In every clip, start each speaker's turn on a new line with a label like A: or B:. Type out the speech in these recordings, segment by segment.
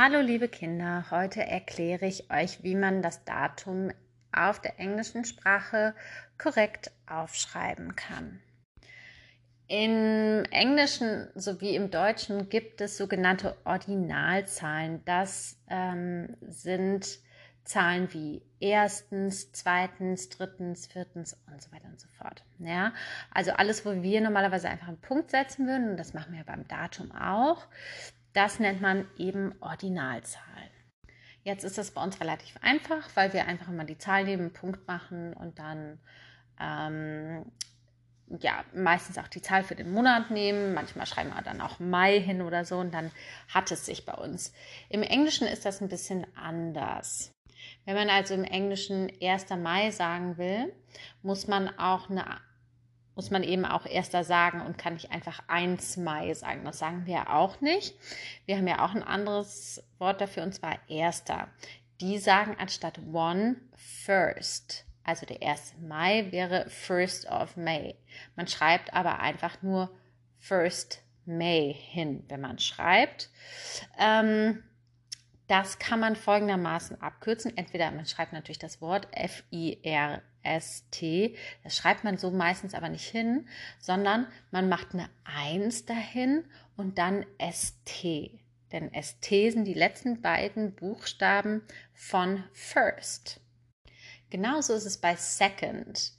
A: Hallo liebe Kinder, heute erkläre ich euch, wie man das Datum auf der englischen Sprache korrekt aufschreiben kann. Im Englischen sowie im Deutschen gibt es sogenannte Ordinalzahlen. Das ähm, sind Zahlen wie erstens, zweitens, drittens, viertens und so weiter und so fort. Ja, also alles, wo wir normalerweise einfach einen Punkt setzen würden, und das machen wir beim Datum auch, das nennt man eben Ordinalzahlen. Jetzt ist das bei uns relativ einfach, weil wir einfach immer die Zahl nehmen, einen Punkt machen und dann ähm, ja, meistens auch die Zahl für den Monat nehmen. Manchmal schreiben wir dann auch Mai hin oder so und dann hat es sich bei uns. Im Englischen ist das ein bisschen anders. Wenn man also im Englischen 1. Mai sagen will, muss man auch eine muss man eben auch erster sagen und kann nicht einfach 1 Mai sagen. Das sagen wir auch nicht. Wir haben ja auch ein anderes Wort dafür und zwar erster. Die sagen anstatt one first. Also der 1. Mai wäre first of May. Man schreibt aber einfach nur first May hin, wenn man schreibt. Ähm, das kann man folgendermaßen abkürzen. Entweder man schreibt natürlich das Wort F-I-R-S-T. Das schreibt man so meistens aber nicht hin, sondern man macht eine 1 dahin und dann S-T. Denn S-T sind die letzten beiden Buchstaben von First. Genauso ist es bei Second.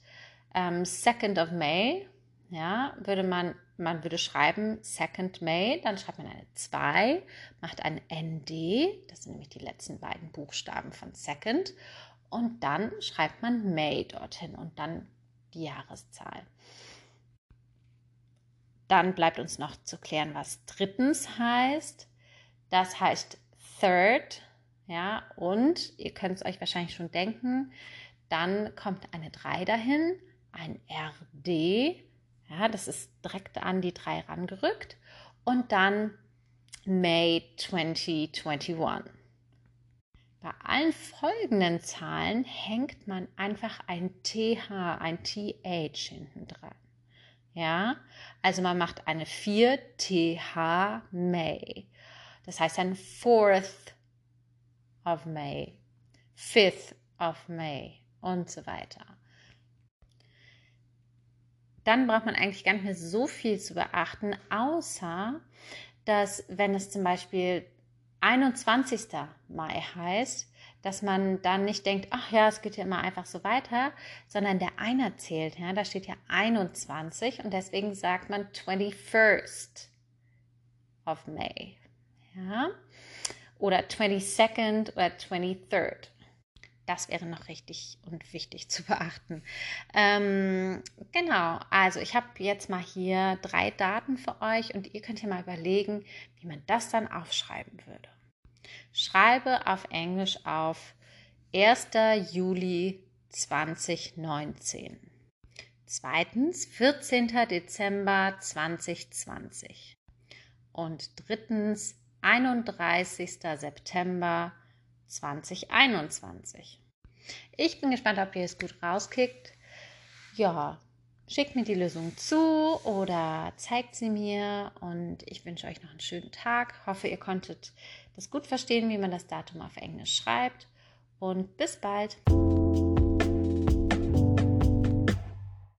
A: Ähm, second of May, ja, würde man man würde schreiben Second May, dann schreibt man eine 2, macht ein ND, das sind nämlich die letzten beiden Buchstaben von Second, und dann schreibt man May dorthin und dann die Jahreszahl. Dann bleibt uns noch zu klären, was drittens heißt. Das heißt Third, ja, und ihr könnt es euch wahrscheinlich schon denken, dann kommt eine 3 dahin, ein RD, ja, das ist direkt an die 3 rangerückt. Und dann May 2021. Bei allen folgenden Zahlen hängt man einfach ein TH, ein TH hinten dran. Ja, also man macht eine 4 TH May. Das heißt ein 4th of May, 5th of May und so weiter dann braucht man eigentlich gar nicht mehr so viel zu beachten, außer dass wenn es zum Beispiel 21. Mai heißt, dass man dann nicht denkt, ach ja, es geht ja immer einfach so weiter, sondern der Einer zählt. Ja? Da steht ja 21 und deswegen sagt man 21st of May. Ja? Oder 22nd oder 23rd. Das wäre noch richtig und wichtig zu beachten. Ähm, genau, also ich habe jetzt mal hier drei Daten für euch und ihr könnt hier mal überlegen, wie man das dann aufschreiben würde. Schreibe auf Englisch auf 1. Juli 2019. Zweitens 14. Dezember 2020. Und drittens 31. September 2021. Ich bin gespannt, ob ihr es gut rauskickt. Ja, schickt mir die Lösung zu oder zeigt sie mir und ich wünsche euch noch einen schönen Tag. Hoffe, ihr konntet das gut verstehen, wie man das Datum auf Englisch schreibt und bis bald.